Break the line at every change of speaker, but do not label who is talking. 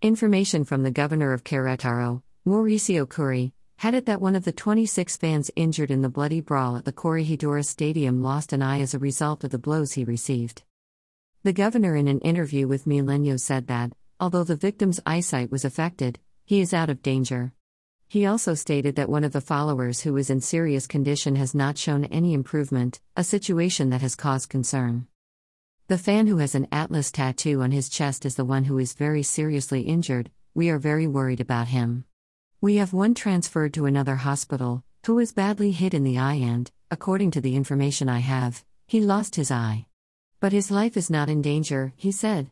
Information from the governor of Querétaro, Mauricio Kuri, had it that one of the 26 fans injured in the bloody brawl at the Corregidora Stadium lost an eye as a result of the blows he received. The governor, in an interview with Milenio, said that, although the victim's eyesight was affected, he is out of danger. He also stated that one of the followers who is in serious condition has not shown any improvement, a situation that has caused concern. The fan who has an Atlas tattoo on his chest is the one who is very seriously injured, we are very worried about him. We have one transferred to another hospital, who is badly hit in the eye and, according to the information I have, he lost his eye. But his life is not in danger, he said.